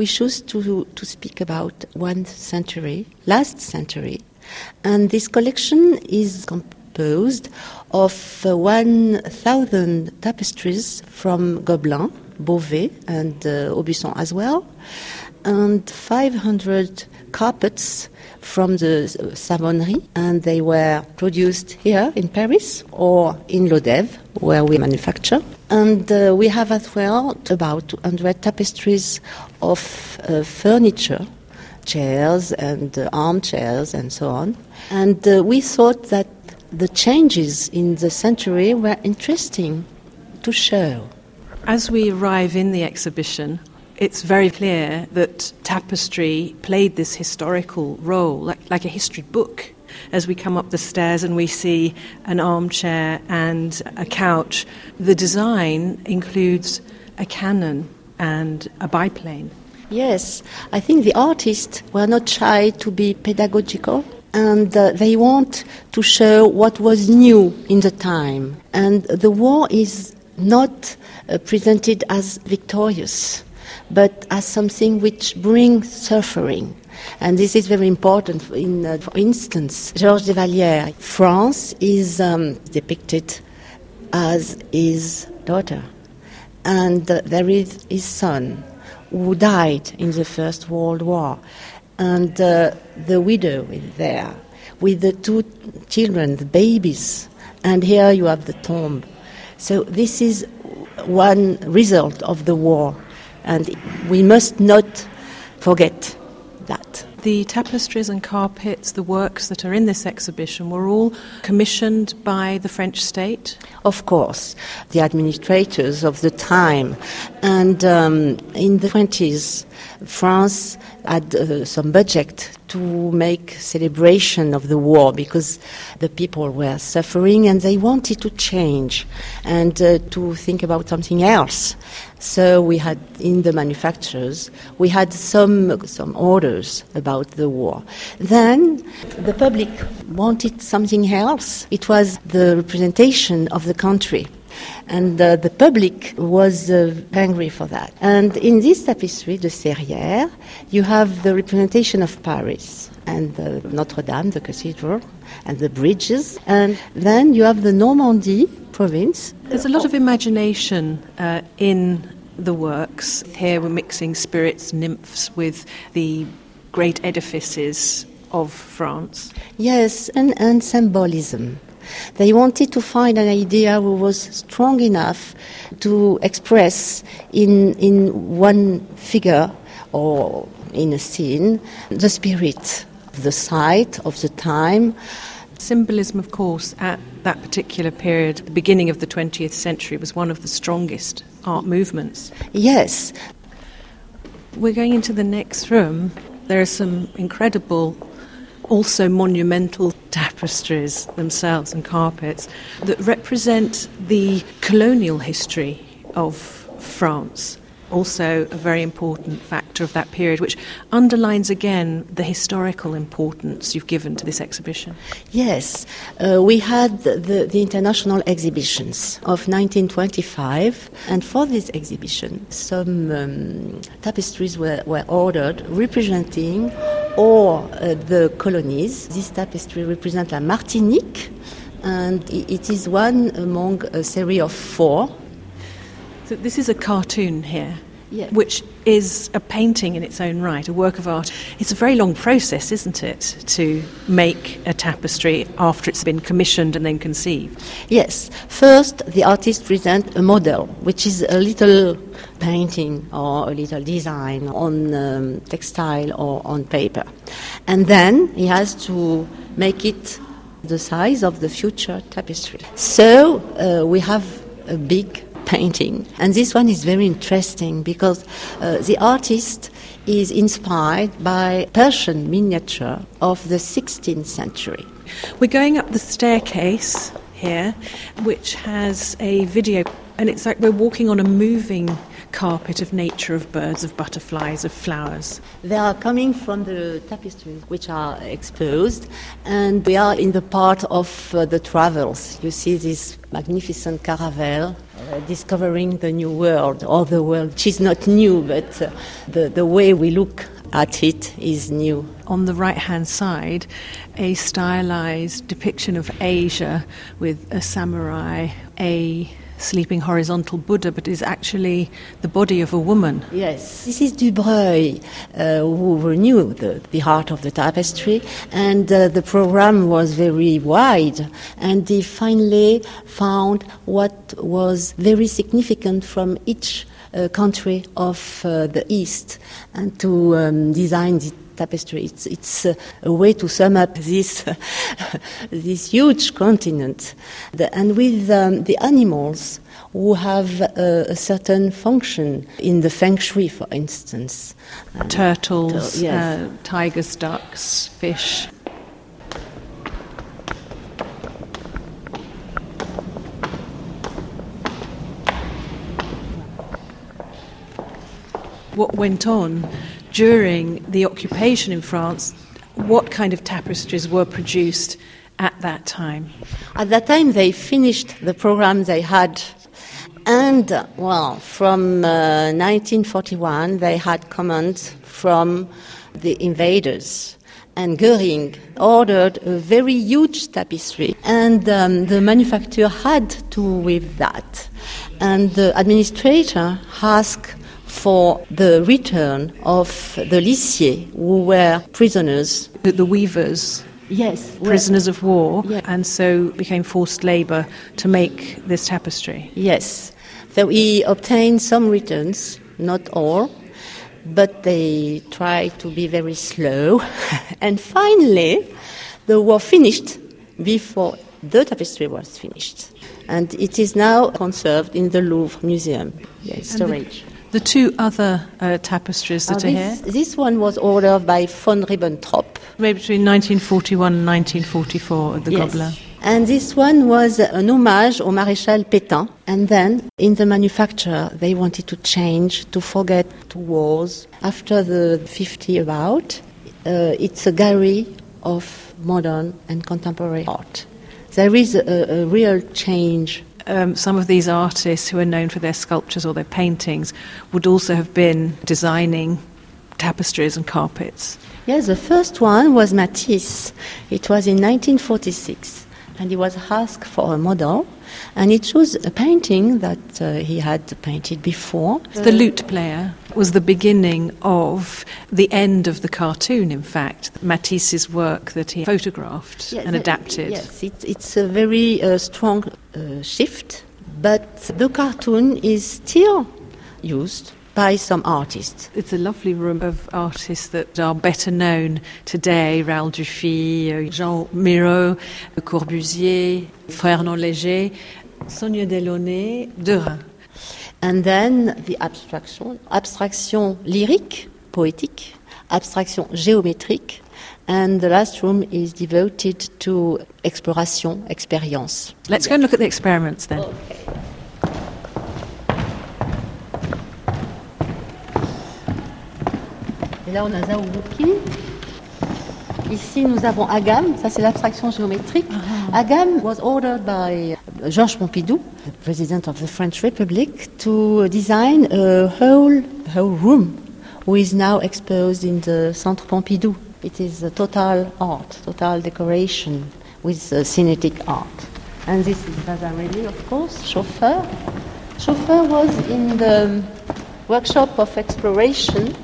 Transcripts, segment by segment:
we choose to, to speak about one century, last century. And this collection is composed of uh, 1,000 tapestries from Gobelins, Beauvais, and uh, Aubusson as well, and 500 carpets from the Savonnerie, and they were produced here in Paris or in Lodève, where we manufacture. And uh, we have as well about 200 tapestries of uh, furniture, chairs and uh, armchairs and so on. And uh, we thought that the changes in the century were interesting to show. As we arrive in the exhibition, it's very clear that tapestry played this historical role, like, like a history book. As we come up the stairs and we see an armchair and a couch, the design includes a cannon and a biplane. Yes, I think the artists were not shy to be pedagogical and uh, they want to show what was new in the time. And the war is not uh, presented as victorious but as something which brings suffering. And this is very important. In, uh, for instance, Georges Desvallières, France is um, depicted as his daughter, and uh, there is his son who died in the First World War, and uh, the widow is there with the two children, the babies, and here you have the tomb. So this is one result of the war and we must not forget that. The tapestries and carpets, the works that are in this exhibition, were all commissioned by the French state? Of course, the administrators of the time. And um, in the 20s, France had uh, some budget to make celebration of the war because the people were suffering and they wanted to change and uh, to think about something else. So we had in the manufacturers we had some some orders about the war. Then the public wanted something else. It was the representation of the country and uh, the public was uh, angry for that. And in this tapestry, the Serrières, you have the representation of Paris and the Notre Dame, the cathedral, and the bridges, and then you have the Normandy province. There's a lot of imagination uh, in the works. Here we're mixing spirits, nymphs with the great edifices of France. Yes, and, and symbolism. They wanted to find an idea who was strong enough to express in, in one figure or in a scene the spirit of the site, of the time. Symbolism, of course, at that particular period, the beginning of the 20th century, was one of the strongest art movements. Yes. We're going into the next room. There are some incredible also monumental tapestries themselves and carpets that represent the colonial history of France. Also, a very important factor of that period, which underlines again the historical importance you've given to this exhibition. Yes, uh, we had the, the international exhibitions of 1925, and for this exhibition, some um, tapestries were, were ordered representing or uh, the colonies. This tapestry represents la Martinique, and it is one among a series of four. So this is a cartoon here. Yeah. Which is a painting in its own right, a work of art. It's a very long process, isn't it, to make a tapestry after it's been commissioned and then conceived? Yes. First, the artist presents a model, which is a little painting or a little design on um, textile or on paper. And then he has to make it the size of the future tapestry. So uh, we have a big painting. And this one is very interesting because uh, the artist is inspired by Persian miniature of the 16th century. We're going up the staircase here, which has a video, and it's like we're walking on a moving carpet of nature, of birds, of butterflies, of flowers? They are coming from the tapestries which are exposed, and we are in the part of uh, the travels. You see this magnificent caravel uh, discovering the new world, or the world which is not new, but uh, the, the way we look at it is new. On the right hand side, a stylized depiction of Asia with a samurai, a sleeping horizontal Buddha, but is actually the body of a woman. Yes, this is Dubreuil, uh, who knew the, the heart of the tapestry, and uh, the program was very wide, and he finally found what was very significant from each uh, country of uh, the East, and to um, design the tapestry. It's, it's uh, a way to sum up this, this huge continent. The, and with um, the animals who have uh, a certain function in the feng shui, for instance. Turtles, yes. uh, tigers, ducks, fish. What went on during the occupation in France? What kind of tapestries were produced at that time? At that time, they finished the program they had. And, well, from uh, 1941, they had commands from the invaders. And Goering ordered a very huge tapestry, and um, the manufacturer had to with that. And the administrator asked for the return of the lissiers who were prisoners. The, the weavers, Yes, prisoners of war, Yeah. and so became forced labour to make this tapestry. Yes. So he obtained some returns, not all, but they tried to be very slow. and finally, the war finished before the tapestry was finished. And it is now conserved in the Louvre Museum, yeah, storage. The two other uh, tapestries that Uh, are here, this one was ordered by von Ribbentrop. made between 1941 and 1944 at the Yes. Gobelins. And this one was an homage au Maréchal Pétain. And then in the manufacture, they wanted to change, to forget two wars. After the 50 about, uh, it's a gallery of modern and contemporary art. There is a, a real change. Um, some of these artists who are known for their sculptures or their paintings would also have been designing tapestries and carpets. Yes, the first one was Matisse. It was in 1946. And he was asked for a model. And it was a painting that uh, he had painted before. The lute player was the beginning of the end of the cartoon, in fact. Matisse's work that he photographed Yes, and uh, adapted. Yes, it, it's a very uh, strong uh, shift, but the cartoon is still used by some artists. It's a lovely room of artists that are better known today Raoul Dufy, Jean Miro, Corbusier, Fernand Léger, Sonia Delaunay, Derain. And then the abstraction, abstraction lyrique, poétique, abstraction géométrique, and the last room is devoted to exploration, expérience. Let's go and look at the experiments then. Et là, on a Zaourouki. Ici, nous avons Agam. Ça, c'est l'abstraction géométrique. Agam was ordered by Georges Pompidou, the president of the French Republic, to design a whole, whole room, who is now exposed in the Centre Pompidou. It is a total art, total decoration with uh, kinetic art. And this is Vasarely, of course, chauffeur. Chauffeur was in the workshop of exploration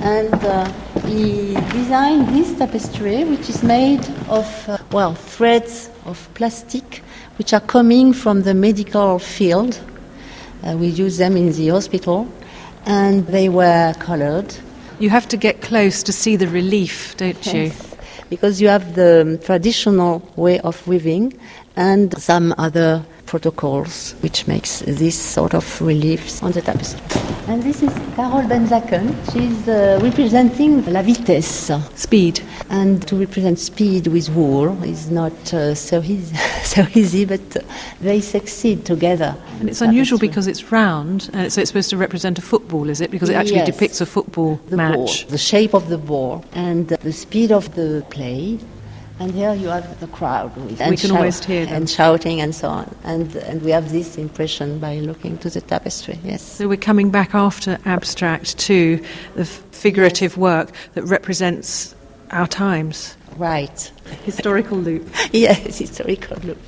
and uh, he designed this tapestry which is made of uh, well threads of plastic which are coming from the medical field uh, we use them in the hospital and they were colored You have to get close to see the relief, don't you? Yes, because you have the traditional way of weaving and some other protocols, which makes this sort of reliefs on the tapestry. And this is Carole Benzaken. She's uh, representing la vitesse. Speed. And to represent speed with wool is not uh, so, easy, so easy, but they succeed together. And it's unusual because it's round, and so it's supposed to represent a football, is it? Because it actually Yes. depicts a football the match. ball, the shape of the ball, and the speed of the play. And here you have the crowd. With, We and hear. And shouting and so on. And, and we have this impression by looking to the tapestry, yes. So we're coming back after abstract to the figurative work that represents our times. Right. Historical loop. yes, historical look.